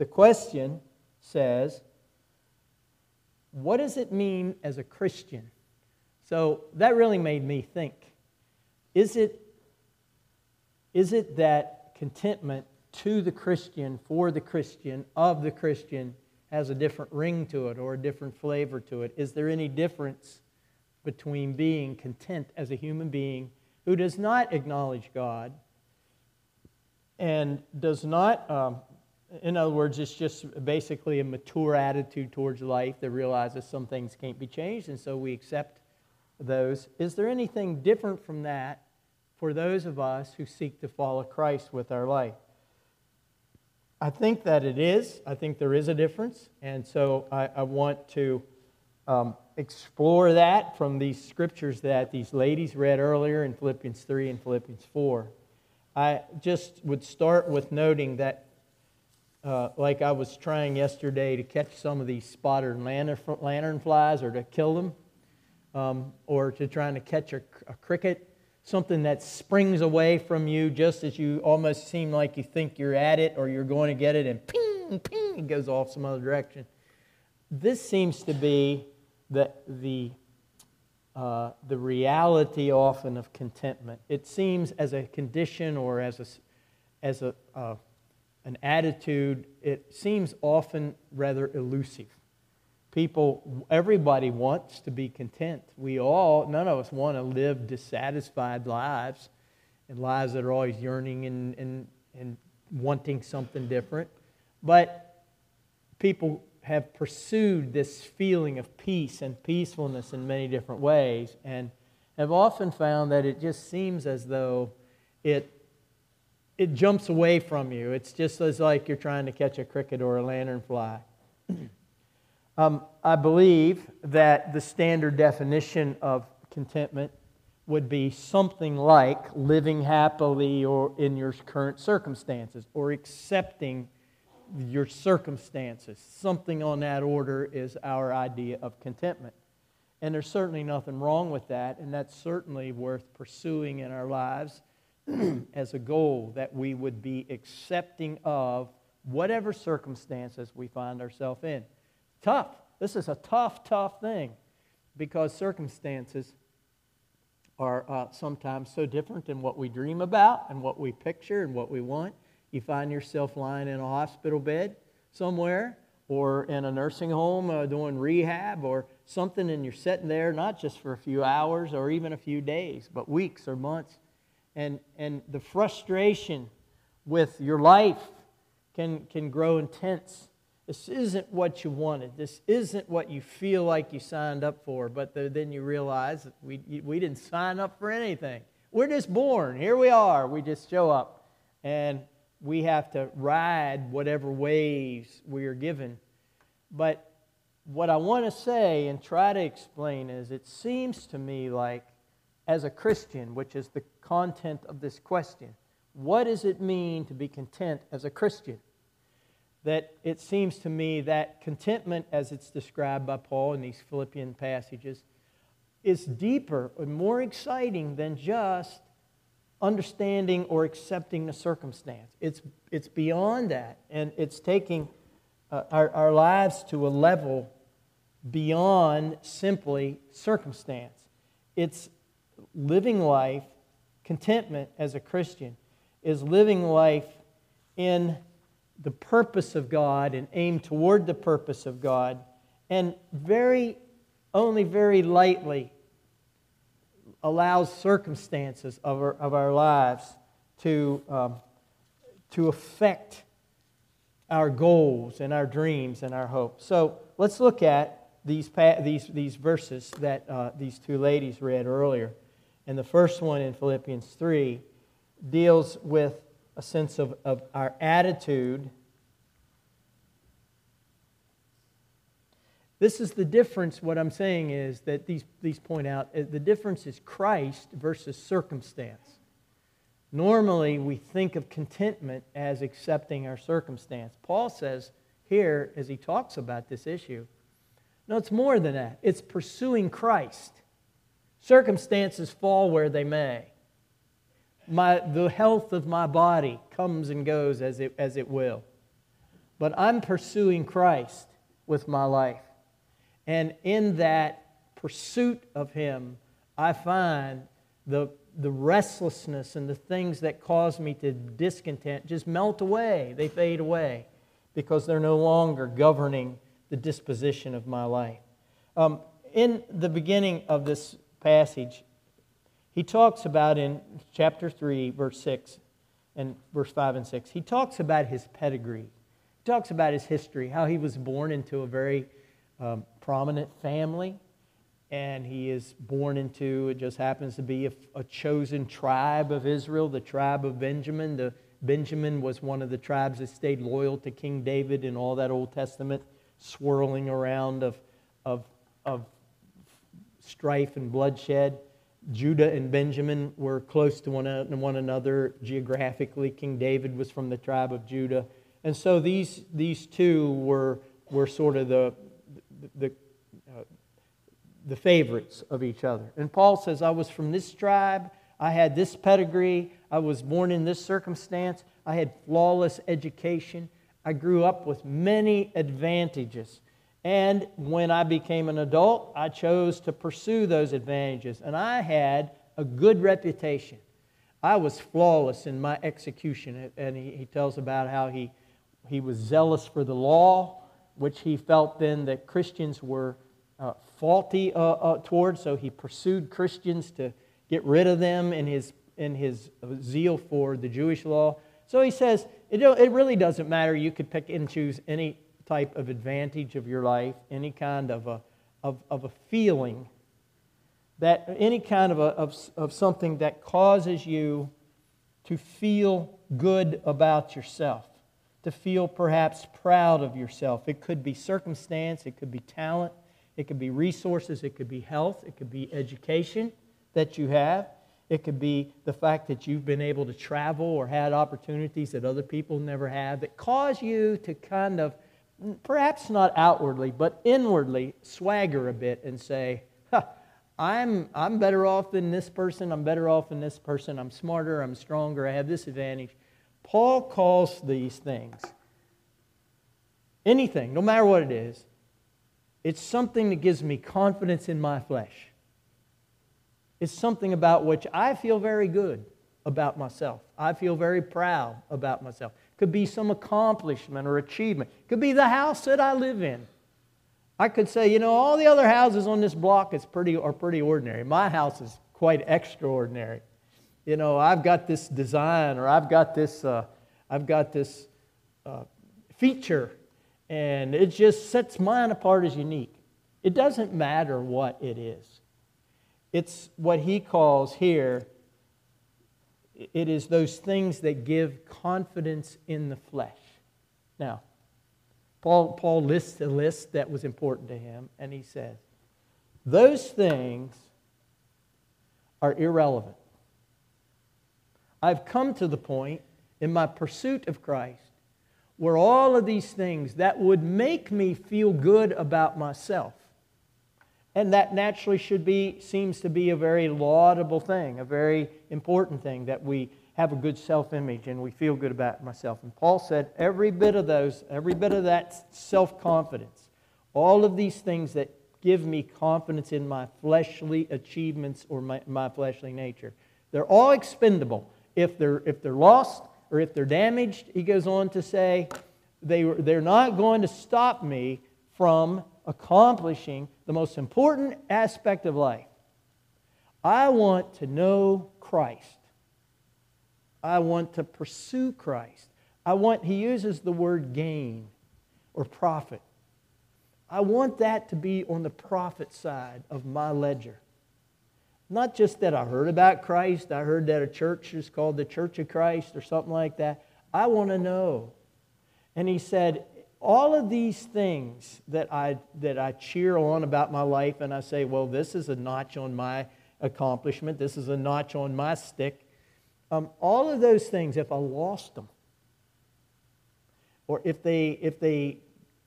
the question says, What does it mean as a Christian? So that really made me think. Is it, is it that contentment to the Christian, for the Christian, of the Christian, has a different ring to it or a different flavor to it? Is there any difference between being content as a human being who does not acknowledge God and does not, um, in other words, it's just basically a mature attitude towards life that realizes some things can't be changed, and so we accept those. Is there anything different from that for those of us who seek to follow Christ with our life? I think that it is. I think there is a difference. And so I, I want to um, explore that from these scriptures that these ladies read earlier in Philippians 3 and Philippians 4. I just would start with noting that, uh, like I was trying yesterday to catch some of these spotted lantern flies or to kill them, um, or to trying to catch a, a cricket something that springs away from you just as you almost seem like you think you're at it or you're going to get it, and ping, ping, it goes off some other direction. This seems to be the, the, uh, the reality often of contentment. It seems as a condition or as, a, as a, uh, an attitude, it seems often rather elusive people, everybody wants to be content. We all, none of us want to live dissatisfied lives and lives that are always yearning and, and, and wanting something different. But people have pursued this feeling of peace and peacefulness in many different ways and have often found that it just seems as though it it jumps away from you. It's just as like you're trying to catch a cricket or a lanternfly. Um, I believe that the standard definition of contentment would be something like living happily or in your current circumstances or accepting your circumstances. Something on that order is our idea of contentment. And there's certainly nothing wrong with that, and that's certainly worth pursuing in our lives as a goal that we would be accepting of whatever circumstances we find ourselves in. Tough. This is a tough, tough thing because circumstances are uh, sometimes so different than what we dream about and what we picture and what we want. You find yourself lying in a hospital bed somewhere or in a nursing home uh, doing rehab or something, and you're sitting there not just for a few hours or even a few days, but weeks or months. And, and the frustration with your life can, can grow intense this isn't what you wanted. This isn't what you feel like you signed up for. But the, then you realize we, we didn't sign up for anything. We're just born. Here we are. We just show up. And we have to ride whatever waves we are given. But what I want to say and try to explain is it seems to me like, as a Christian, which is the content of this question, what does it mean to be content as a Christian? that it seems to me that contentment, as it's described by Paul in these Philippian passages, is deeper and more exciting than just understanding or accepting the circumstance. It's, it's beyond that, and it's taking uh, our, our lives to a level beyond simply circumstance. It's living life, contentment as a Christian, is living life in the purpose of God and aim toward the purpose of God, and very, only very lightly allows circumstances of our, of our lives to, um, to affect our goals and our dreams and our hopes. So let's look at these, these, these verses that uh, these two ladies read earlier. And the first one in Philippians 3 deals with a sense of, of our attitude. This is the difference. What I'm saying is that these, these point out uh, the difference is Christ versus circumstance. Normally, we think of contentment as accepting our circumstance. Paul says here, as he talks about this issue, no, it's more than that. It's pursuing Christ. Circumstances fall where they may my, the health of my body comes and goes as it, as it will. but I'm pursuing Christ with my life. And in that pursuit of Him, I find the, the restlessness and the things that cause me to discontent just melt away. They fade away because they're no longer governing the disposition of my life. Um, in the beginning of this passage, he talks about in chapter 3, verse 6 and verse 5 and 6, he talks about his pedigree. He talks about his history, how he was born into a very um, prominent family, and he is born into, it just happens to be a, a chosen tribe of Israel, the tribe of Benjamin. The, Benjamin was one of the tribes that stayed loyal to King David in all that Old Testament swirling around of, of, of strife and bloodshed. Judah and Benjamin were close to one, another geographically. King David was from the tribe of Judah. And so these, these two were, were sort of the, the, uh, the favorites of each other. And Paul says, I was from this tribe, I had this pedigree, I was born in this circumstance, I had flawless education, I grew up with many advantages. And when I became an adult, I chose to pursue those advantages. And I had a good reputation. I was flawless in my execution. And he, he tells about how he, he was zealous for the law, which he felt then that Christians were uh, faulty uh, uh, towards. So he pursued Christians to get rid of them in his, in his zeal for the Jewish law. So he says, it, it really doesn't matter. You could pick and choose any type of advantage of your life, any kind of a, of, of a feeling, that any kind of, a, of, of something that causes you to feel good about yourself, to feel perhaps proud of yourself. It could be circumstance, it could be talent, it could be resources, it could be health, it could be education that you have. It could be the fact that you've been able to travel or had opportunities that other people never have that cause you to kind of perhaps not outwardly, but inwardly swagger a bit and say, huh, I'm, I'm better off than this person, I'm better off than this person, I'm smarter, I'm stronger, I have this advantage. Paul calls these things anything, no matter what it is, it's something that gives me confidence in my flesh. It's something about which I feel very good about myself. I feel very proud about myself could be some accomplishment or achievement, could be the house that I live in. I could say, you know, all the other houses on this block is pretty, are pretty ordinary. My house is quite extraordinary. You know, I've got this design or I've got this, uh, I've got this uh, feature, and it just sets mine apart as unique. It doesn't matter what it is. It's what he calls here it is those things that give confidence in the flesh. Now, Paul, Paul lists a list that was important to him, and he says, Those things are irrelevant. I've come to the point in my pursuit of Christ where all of these things that would make me feel good about myself and that naturally should be, seems to be a very laudable thing, a very important thing that we have a good self image and we feel good about myself. And Paul said, every bit of those, every bit of that self confidence, all of these things that give me confidence in my fleshly achievements or my, my fleshly nature, they're all expendable. If they're, if they're lost or if they're damaged, he goes on to say, they, they're not going to stop me from accomplishing the most important aspect of life. I want to know Christ. I want to pursue Christ. I want, he uses the word gain or profit. I want that to be on the profit side of my ledger. Not just that I heard about Christ, I heard that a church is called the Church of Christ or something like that. I want to know. And he said, all of these things that I, that I cheer on about my life and I say, well, this is a notch on my accomplishment, this is a notch on my stick. Um, all of those things, if I lost them, or if they, if they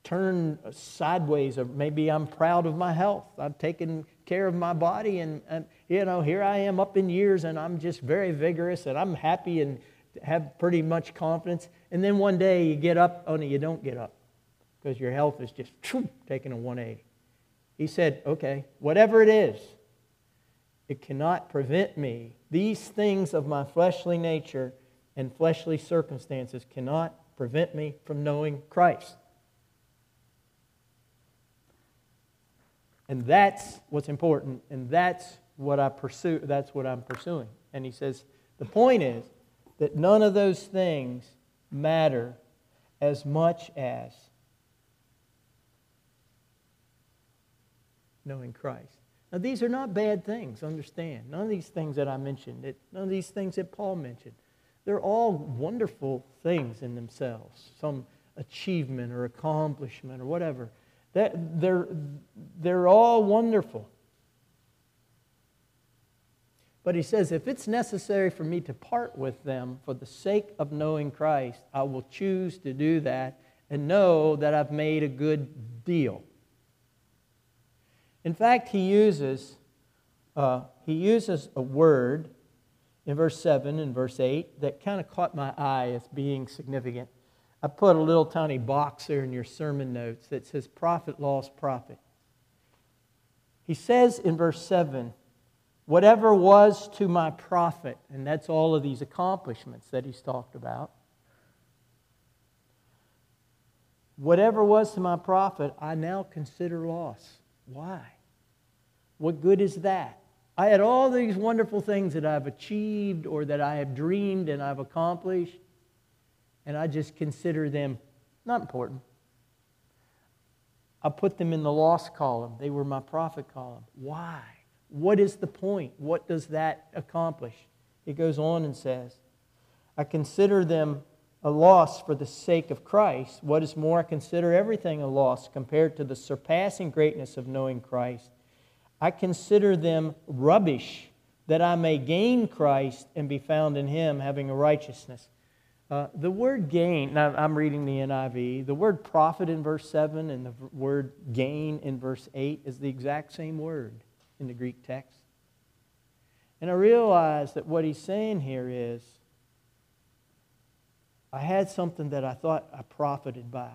turn sideways, or maybe I'm proud of my health, I've taken care of my body, and, and you know, here I am up in years and I'm just very vigorous and I'm happy and have pretty much confidence. And then one day you get up, only you don't get up because your health is just taking a 180. He said, okay, whatever it is, it cannot prevent me. These things of my fleshly nature and fleshly circumstances cannot prevent me from knowing Christ. And that's what's important, and that's what I pursue, that's what I'm pursuing. And he says, the point is that none of those things matter as much as knowing Christ. Now, these are not bad things, understand. None of these things that I mentioned, none of these things that Paul mentioned, they're all wonderful things in themselves, some achievement or accomplishment or whatever. That, they're, they're all wonderful. But he says, if it's necessary for me to part with them for the sake of knowing Christ, I will choose to do that and know that I've made a good deal. In fact, he uses, uh, he uses a word in verse 7 and verse 8 that kind of caught my eye as being significant. I put a little tiny box there in your sermon notes that says profit, lost profit. He says in verse 7, whatever was to my profit, and that's all of these accomplishments that he's talked about. Whatever was to my profit, I now consider loss. Why? What good is that? I had all these wonderful things that I've achieved or that I have dreamed and I've accomplished and I just consider them not important. I put them in the loss column. They were my profit column. Why? What is the point? What does that accomplish? It goes on and says, I consider them a loss for the sake of Christ. What is more, I consider everything a loss compared to the surpassing greatness of knowing Christ. I consider them rubbish that I may gain Christ and be found in him, having a righteousness uh, the word gain, now I'm reading the NIV, the word profit in verse 7 and the word gain in verse 8 is the exact same word in the Greek text. And I realize that what he's saying here is I had something that I thought I profited by.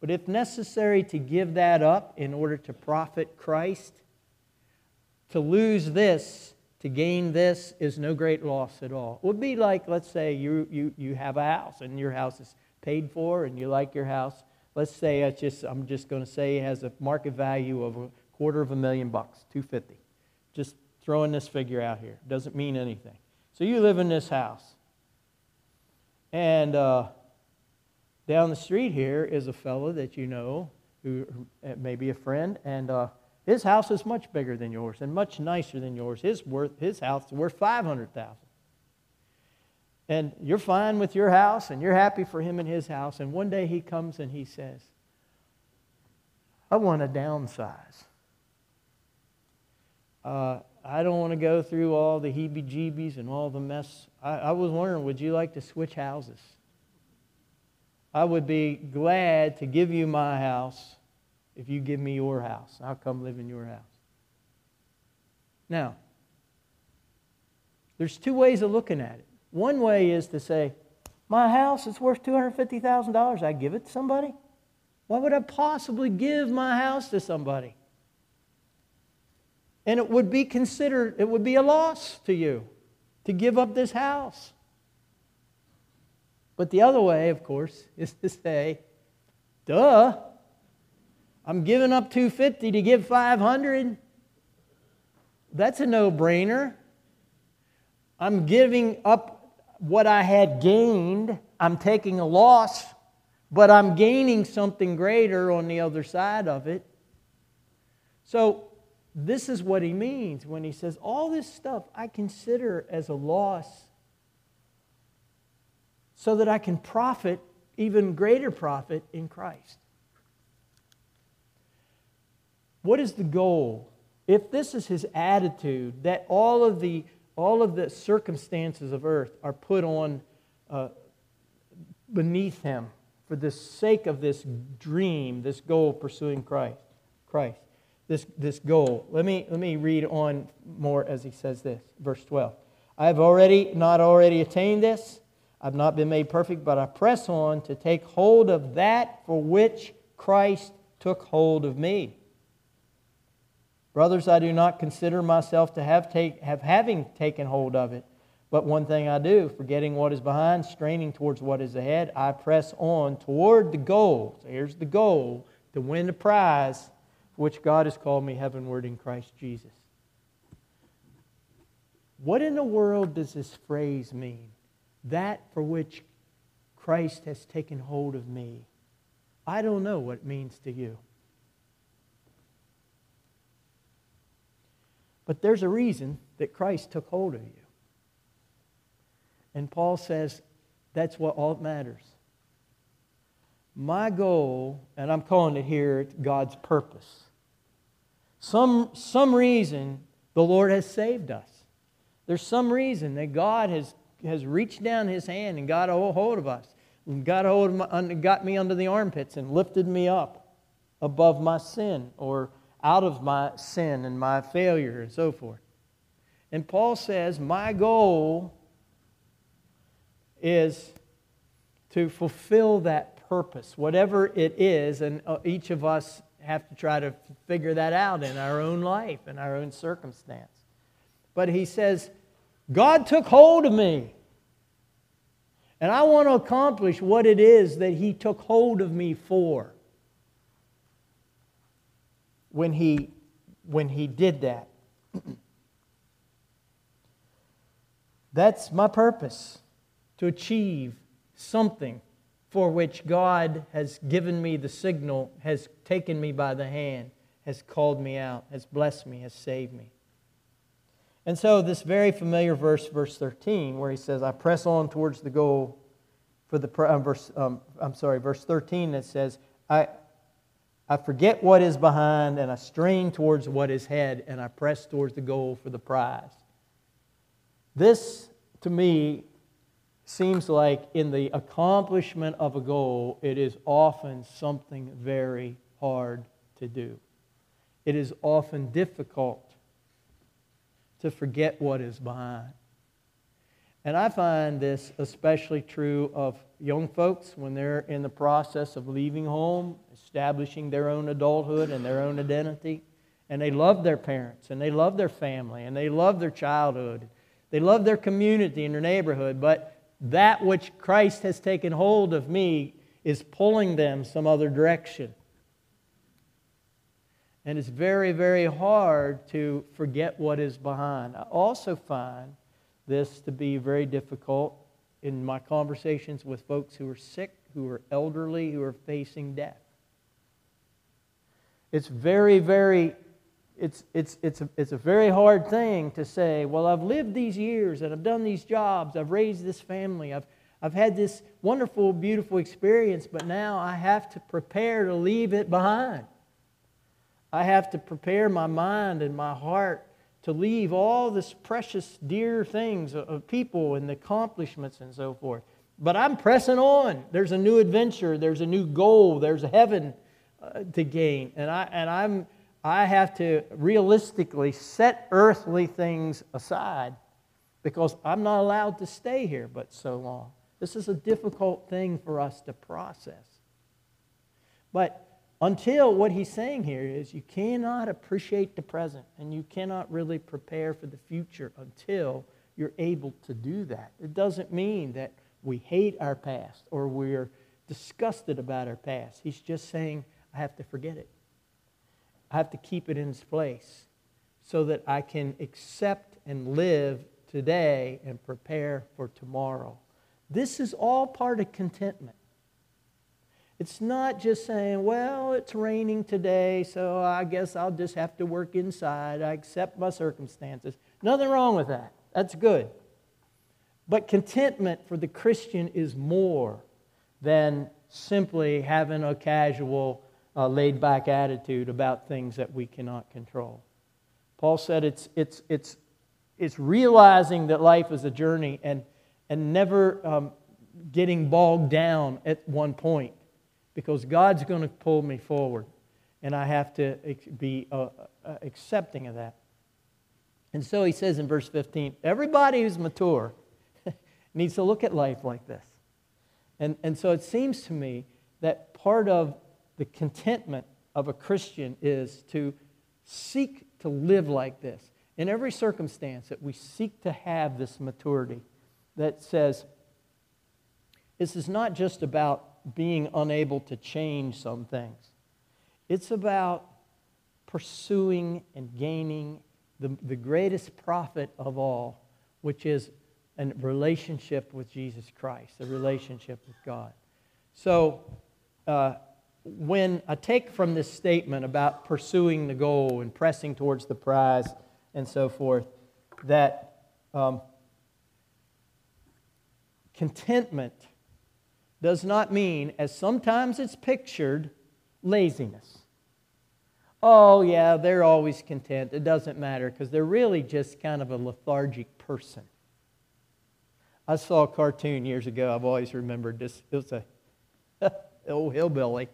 But if necessary to give that up in order to profit Christ, to lose this to gain this is no great loss at all. It would be like, let's say, you, you, you have a house and your house is paid for and you like your house. Let's say it's just, I'm just going to say it has a market value of a quarter of a million bucks, 250. Just throwing this figure out here. Doesn't mean anything. So you live in this house. And uh, down the street here is a fellow that you know who, who may be a friend. And uh, his house is much bigger than yours and much nicer than yours. His, worth, his house is worth 500000 And you're fine with your house and you're happy for him and his house. And one day he comes and he says, I want to downsize. Uh, I don't want to go through all the heebie jeebies and all the mess. I, I was wondering, would you like to switch houses? I would be glad to give you my house if you give me your house. I'll come live in your house. Now, there's two ways of looking at it. One way is to say, my house is worth $250,000. I give it to somebody? Why would I possibly give my house to somebody? And it would be considered, it would be a loss to you to give up this house. But the other way, of course, is to say, duh, I'm giving up 250 to give 500. That's a no-brainer. I'm giving up what I had gained. I'm taking a loss, but I'm gaining something greater on the other side of it. So, this is what he means when he says, All this stuff I consider as a loss so that I can profit, even greater profit, in Christ. What is the goal? If this is his attitude, that all of the, all of the circumstances of earth are put on uh, beneath him for the sake of this dream, this goal of pursuing Christ, Christ, this, this goal. Let me, let me read on more as he says this, verse 12. I have already not already attained this. I've not been made perfect, but I press on to take hold of that for which Christ took hold of me. Brothers, I do not consider myself to have, take, have having taken hold of it. But one thing I do, forgetting what is behind, straining towards what is ahead, I press on toward the goal. So here's the goal to win the prize for which God has called me heavenward in Christ Jesus. What in the world does this phrase mean? That for which Christ has taken hold of me. I don't know what it means to you. But there's a reason that Christ took hold of you. And Paul says that's what all matters. My goal, and I'm calling it here God's purpose. Some, some reason the Lord has saved us. There's some reason that God has, has reached down his hand and got a hold of us, and got, hold of my, got me under the armpits and lifted me up above my sin or out of my sin and my failure and so forth. And Paul says, My goal is to fulfill that purpose, whatever it is, and uh, each of us have to try to figure that out in our own life, in our own circumstance. But he says, God took hold of me. And I want to accomplish what it is that he took hold of me for when he, when he did that. That's my purpose to achieve something for which God has given me the signal, has taken me by the hand, has called me out, has blessed me, has saved me. And so, this very familiar verse, verse 13, where he says, I press on towards the goal for the, uh, verse, um, I'm sorry, verse 13 that says, I, I forget what is behind and I strain towards what is ahead and I press towards the goal for the prize. This, to me, seems like in the accomplishment of a goal, it is often something very hard to do. It is often difficult to forget what is behind. And I find this especially true of young folks when they're in the process of leaving home, establishing their own adulthood and their own identity. And they love their parents and they love their family and they love their childhood. They love their community and their neighborhood. But that which Christ has taken hold of me is pulling them some other direction. And it's very, very hard to forget what is behind. I also find this to be very difficult in my conversations with folks who are sick, who are elderly, who are facing death. It's very, very, it's, it's, it's, a, it's a very hard thing to say, well, I've lived these years and I've done these jobs, I've raised this family, I've, I've had this wonderful, beautiful experience, but now I have to prepare to leave it behind. I have to prepare my mind and my heart to leave all this precious, dear things of people and the accomplishments and so forth. But I'm pressing on. There's a new adventure. There's a new goal. There's a heaven uh, to gain, and I and I'm I have to realistically set earthly things aside because I'm not allowed to stay here but so long. This is a difficult thing for us to process. But until what he's saying here is you cannot appreciate the present and you cannot really prepare for the future until you're able to do that. It doesn't mean that we hate our past or we're disgusted about our past. He's just saying, I have to forget it. I have to keep it in its place so that I can accept and live today and prepare for tomorrow. This is all part of contentment. It's not just saying, well, it's raining today, so I guess I'll just have to work inside. I accept my circumstances. Nothing wrong with that. That's good. But contentment for the Christian is more than simply having a casual, uh, laid back attitude about things that we cannot control. Paul said it's, it's, it's, it's realizing that life is a journey and, and never um, getting bogged down at one point because God's going to pull me forward, and I have to be uh, uh, accepting of that. And so he says in verse 15 everybody who's mature needs to look at life like this. And, and so it seems to me that part of the contentment of a Christian is to seek to live like this. In every circumstance, that we seek to have this maturity that says, this is not just about being unable to change some things, it's about pursuing and gaining the, the greatest profit of all, which is a relationship with Jesus Christ, a relationship with God. So, uh, when I take from this statement about pursuing the goal and pressing towards the prize and so forth, that um, contentment does not mean, as sometimes it's pictured, laziness. Oh, yeah, they're always content. It doesn't matter because they're really just kind of a lethargic person. I saw a cartoon years ago. I've always remembered this. It was a old hillbilly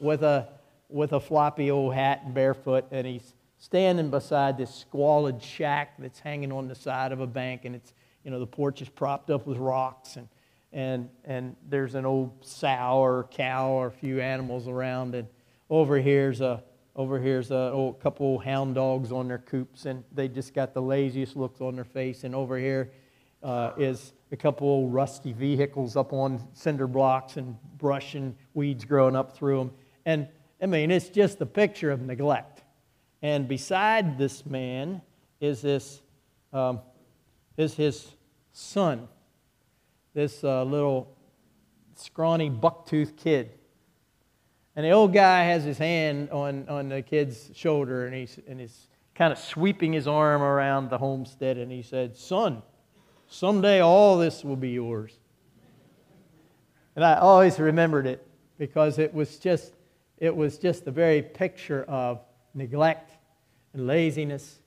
with a, with a floppy old hat and barefoot, and he's standing beside this squalid shack that's hanging on the side of a bank, and it's, you know, the porch is propped up with rocks, and, and, and there's an old sow or cow or a few animals around, and over here's a, over here's a old, couple old hound dogs on their coops, and they just got the laziest looks on their face, and over here uh, is a couple old rusty vehicles up on cinder blocks and brush and weeds growing up through them. And I mean, it's just a picture of neglect. And beside this man is this um, is his son, this uh, little scrawny bucktooth kid. And the old guy has his hand on, on the kid's shoulder and he's, and he's kind of sweeping his arm around the homestead and he said, Son, someday all this will be yours. And I always remembered it because it was just it was just the very picture of neglect and laziness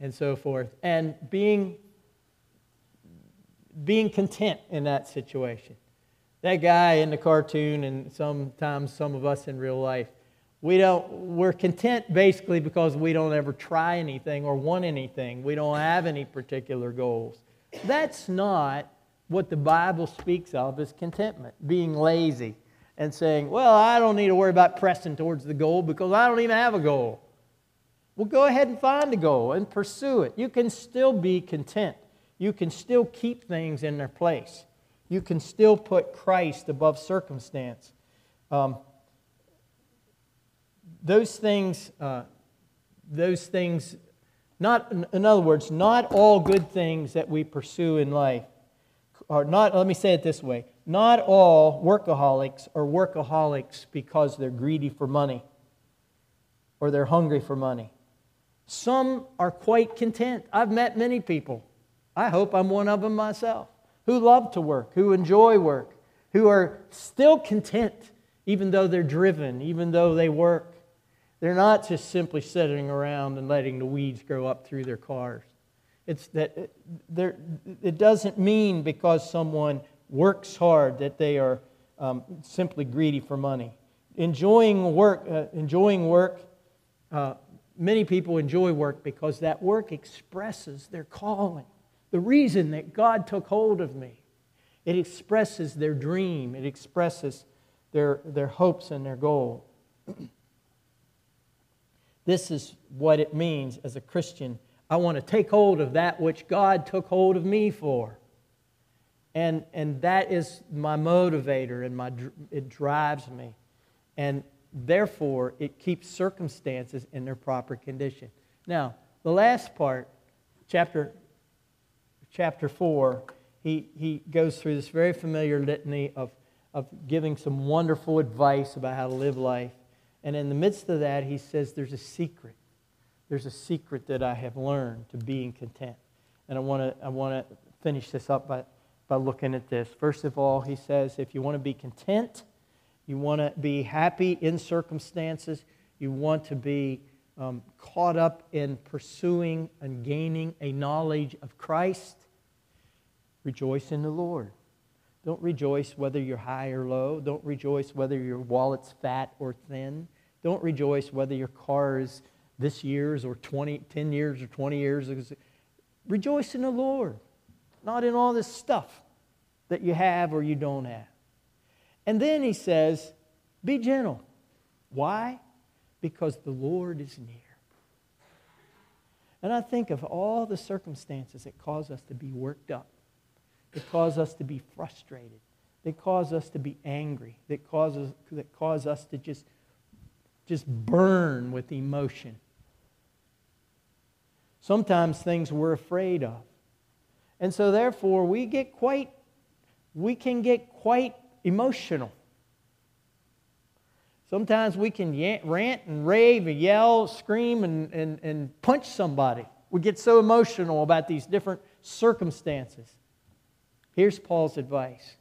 and so forth, and being, being content in that situation. That guy in the cartoon, and sometimes some of us in real life, we don't, we're content basically because we don't ever try anything or want anything. We don't have any particular goals. That's not what the Bible speaks of as contentment, being lazy and saying, Well, I don't need to worry about pressing towards the goal because I don't even have a goal. Well, go ahead and find a goal and pursue it. You can still be content. You can still keep things in their place. You can still put Christ above circumstance. Um, those things, uh, those things, not, in other words, not all good things that we pursue in life are not, let me say it this way not all workaholics are workaholics because they're greedy for money or they're hungry for money. Some are quite content. I've met many people. I hope I'm one of them myself who love to work, who enjoy work, who are still content even though they're driven, even though they work. They're not just simply sitting around and letting the weeds grow up through their cars. It's that it doesn't mean because someone works hard that they are um, simply greedy for money. Enjoying work, uh, enjoying work. Uh, many people enjoy work because that work expresses their calling, the reason that God took hold of me. It expresses their dream. It expresses their, their hopes and their goal. this is what it means as a Christian I want to take hold of that which God took hold of me for. And, and that is my motivator and my, it drives me. And therefore, it keeps circumstances in their proper condition. Now, the last part, chapter, chapter 4, he, he goes through this very familiar litany of, of giving some wonderful advice about how to live life. And in the midst of that, he says there's a secret there's a secret that I have learned to being content. And I want to I want to finish this up by, by looking at this. First of all, he says if you want to be content, you want to be happy in circumstances, you want to be um, caught up in pursuing and gaining a knowledge of Christ, rejoice in the Lord. Don't rejoice whether you're high or low. Don't rejoice whether your wallet's fat or thin. Don't rejoice whether your car is this year's or 20, 10 years or 20 years. Rejoice in the Lord, not in all this stuff. that you have or you don't have. And then he says, Be gentle. Why? Because the Lord is near. And I think of all the circumstances that cause us to be worked up, that cause us to be frustrated, that cause us to be angry, that cause us, that cause us to just, just burn with emotion. Sometimes things we're afraid of. And so therefore we get quite we can get quite emotional. Sometimes we can rant and rave and yell, scream, and, and, and punch somebody. We get so emotional about these different circumstances. Here's Paul's advice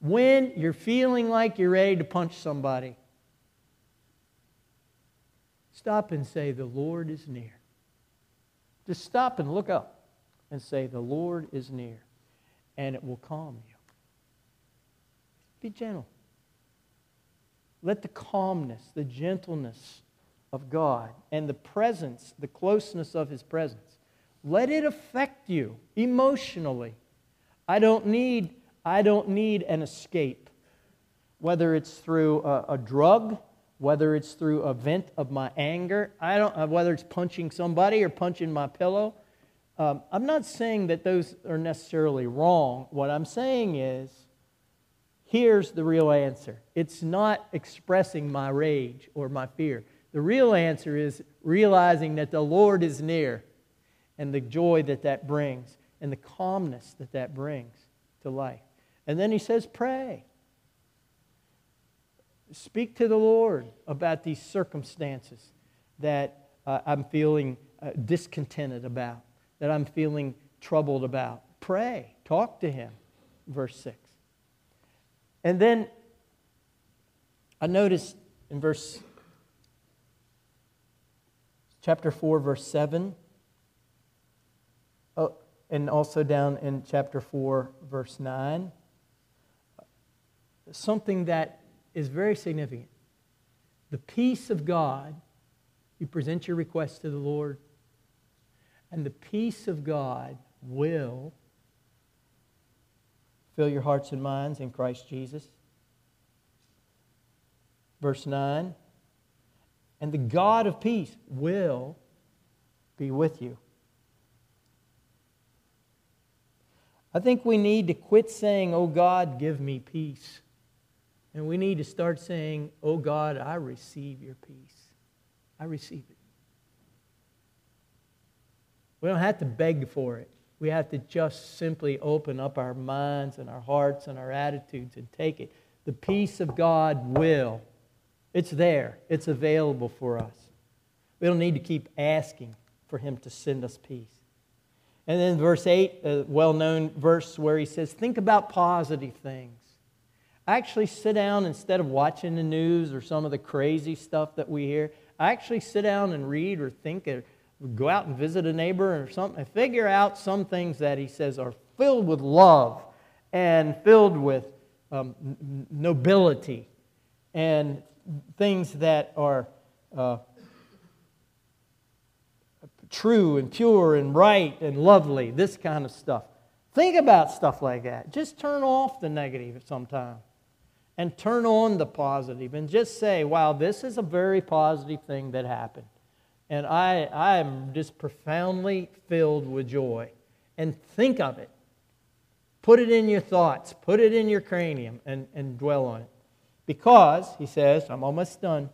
when you're feeling like you're ready to punch somebody, stop and say, The Lord is near. Just stop and look up and say, The Lord is near, and it will calm you. Be gentle. Let the calmness, the gentleness of God, and the presence, the closeness of His presence, let it affect you emotionally. I don't need, I don't need an escape, whether it's through a, a drug, whether it's through a vent of my anger, I don't, uh, whether it's punching somebody or punching my pillow. Um, I'm not saying that those are necessarily wrong. What I'm saying is Here's the real answer it's not expressing my rage or my fear. The real answer is realizing that the Lord is near and the joy that that brings and the calmness that that brings to life. And then he says, Pray. Speak to the Lord about these circumstances that uh, I'm feeling uh, discontented about, that I'm feeling troubled about. Pray. Talk to Him. Verse 6. And then I noticed in verse chapter 4, verse 7, oh, and also down in chapter 4, verse 9, something that is very significant. The peace of God, you present your request to the Lord, and the peace of God will Fill your hearts and minds in Christ Jesus. Verse 9 And the God of peace will be with you. I think we need to quit saying, Oh God, give me peace. And we need to start saying, Oh God, I receive your peace. I receive it. We don't have to beg for it. We have to just simply open up our minds and our hearts and our attitudes and take it. The peace of God will. It's there, it's available for us. We don't need to keep asking for Him to send us peace. And then verse 8, a well known verse where he says, Think about positive things. actually sit down instead of watching the news or some of the crazy stuff that we hear. I actually sit down and read or think go out and visit a neighbor or something, figure out some things that he says are filled with love and filled with um, nobility and things that are uh, true and pure and right and lovely, this kind of stuff. Think about stuff like that. Just turn off the negative sometimes and turn on the positive and just say, wow, this is a very positive thing that happened. And I, I am just profoundly filled with joy. And think of it. Put it in your thoughts, put it in your cranium, and, and dwell on it. Because, he says, I'm almost done,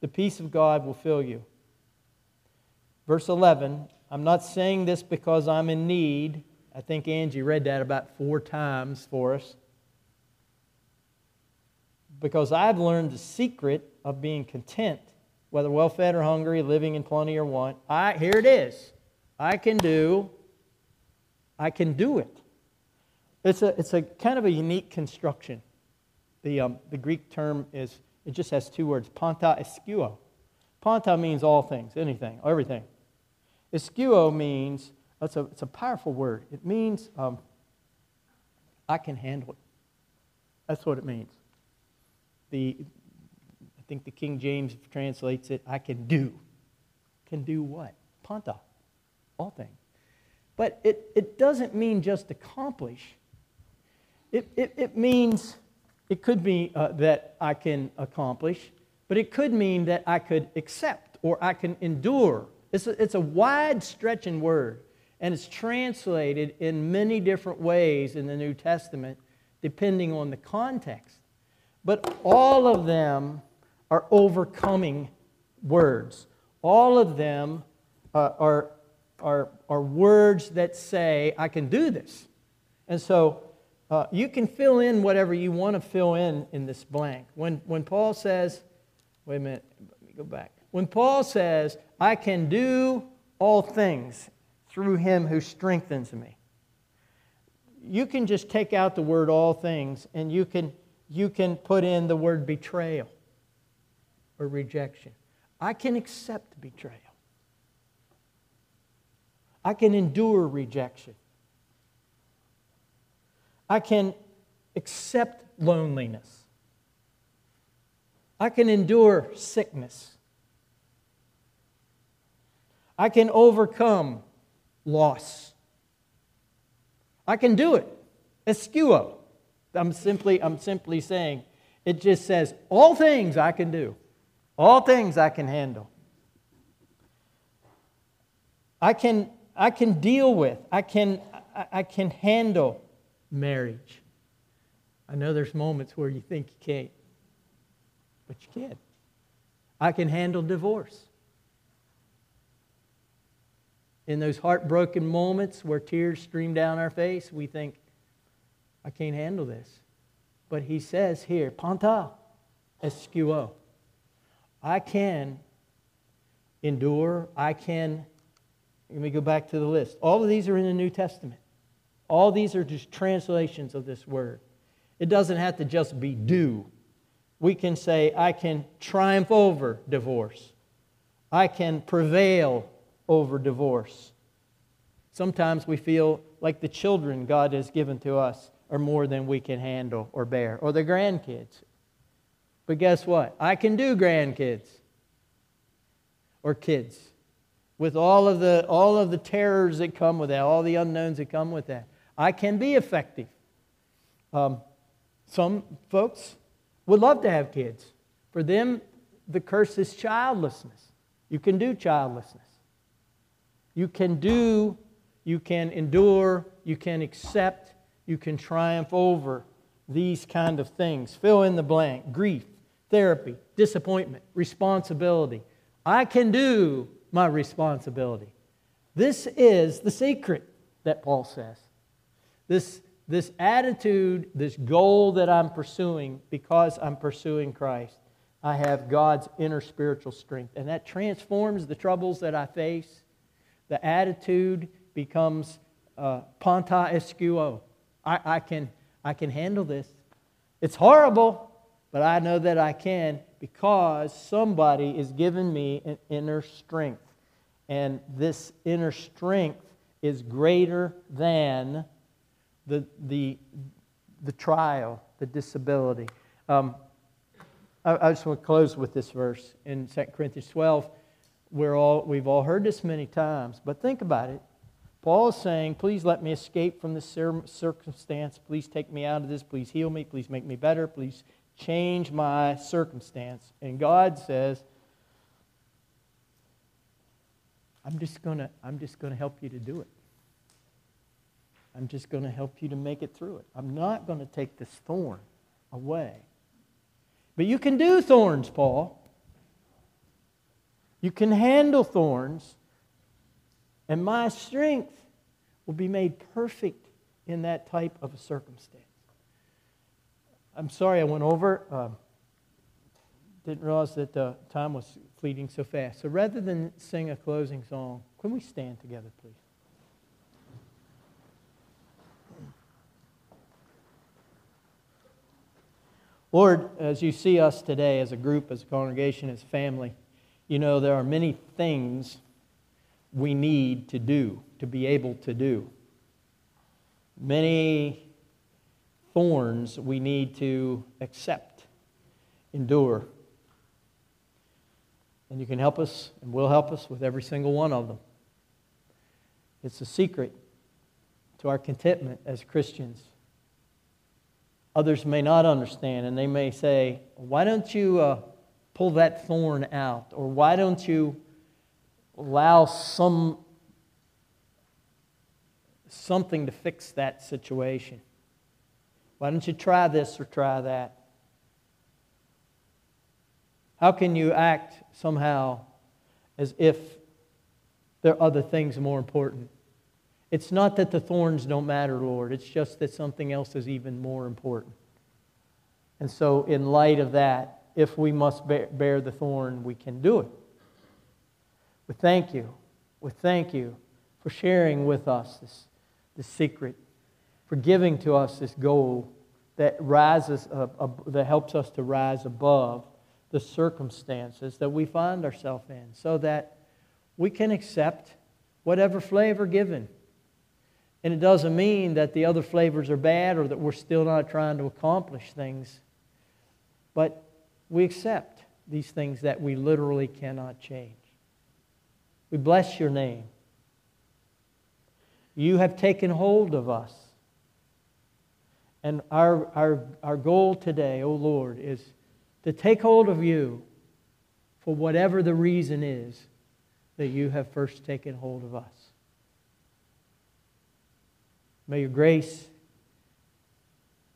the peace of God will fill you. Verse 11, I'm not saying this because I'm in need. I think Angie read that about four times for us. Because I've learned the secret of being content, whether well fed or hungry, living in plenty or want. I, here it is. I can do, I can do it. It's a, it's a kind of a unique construction. The, um, the Greek term is, it just has two words, panta ischuo. Panta means all things, anything, everything. Ischuo means, it's a, it's a powerful word. It means um, I can handle it. That's what it means. The, I think the King James translates it, I can do. Can do what? Panta. All things. But it, it doesn't mean just accomplish. It, it, it means, it could be uh, that I can accomplish, but it could mean that I could accept or I can endure. It's a, it's a wide stretching word, and it's translated in many different ways in the New Testament, depending on the context. But all of them are overcoming words. All of them uh, are, are, are words that say, I can do this. And so uh, you can fill in whatever you want to fill in in this blank. When, when Paul says, wait a minute, let me go back. When Paul says, I can do all things through him who strengthens me, you can just take out the word all things and you can, you can put in the word betrayal or rejection. I can accept betrayal. I can endure rejection. I can accept loneliness. I can endure sickness. I can overcome loss. I can do it. Ischuo. I'm simply, I'm simply saying, it just says, all things I can do, all things I can handle. I can, I can deal with, I can, I can handle marriage. I know there's moments where you think you can't, but you can. I can handle divorce. In those heartbroken moments where tears stream down our face, we think, I can't handle this. But he says here, Panta ischuo. I can endure, I can. Let me go back to the list. All of these are in the New Testament. All these are just translations of this word. It doesn't have to just be do. We can say, I can triumph over divorce. I can prevail over divorce. Sometimes we feel like the children God has given to us are more than we can handle or bear, or the grandkids. But guess what? I can do grandkids or kids with all of the, all of the terrors that come with that, all the unknowns that come with that. I can be effective. Um, some folks would love to have kids. For them, the curse is childlessness. You can do childlessness. You can do, you can endure, you can accept, you can triumph over these kind of things. Fill in the blank grief, therapy, disappointment, responsibility. I can do my responsibility. This is the secret that Paul says. This, this attitude, this goal that I'm pursuing because I'm pursuing Christ, I have God's inner spiritual strength. And that transforms the troubles that I face. The attitude becomes uh, panta ischuo. I, I, can, I can handle this. It's horrible, but I know that I can because somebody is giving me an inner strength. And this inner strength is greater than the, the, the trial, the disability. Um, I, I, just want to close with this verse in 2 Corinthians 12. We're all, we've all heard this many times, but think about it. Paul is saying, Please let me escape from this circumstance. Please take me out of this. Please heal me. Please make me better. Please change my circumstance. And God says, I'm just going to I'm just to help you to do it. I'm just going to help you to make it through it. I'm not going to take this thorn away. But you can do thorns, Paul. You can handle thorns, and my strength will be made perfect in that type of a circumstance. I'm sorry I went over. Um, didn't realize that the time was fleeting so fast. So rather than sing a closing song, can we stand together, please? Lord, as you see us today as a group, as a congregation, as family, you know there are many things we need to do, to be able to do. Many thorns we need to accept, endure. And you can help us and will help us with every single one of them. It's a secret to our contentment as Christians. Others may not understand, and they may say, Why don't you uh, pull that thorn out? Or why don't you allow some, something to fix that situation? Why don't you try this or try that? How can you act somehow as if there are other things more important? It's not that the thorns don't matter, Lord. It's just that something else is even more important. And so, in light of that, if we must bear the thorn, we can do it. We thank you. We thank you for sharing with us this, this secret, for giving to us this goal that rises, uh, uh, that helps us to rise above the circumstances that we find ourselves in, so that we can accept whatever flavor given. And it doesn't mean that the other flavors are bad or that we're still not trying to accomplish things. But we accept these things that we literally cannot change. We bless your name. You have taken hold of us. And our, our, our goal today, O oh Lord, is to take hold of you for whatever the reason is that you have first taken hold of us. May your grace,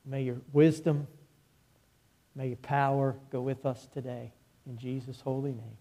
may your wisdom, may your power go with us today. In Jesus' holy name.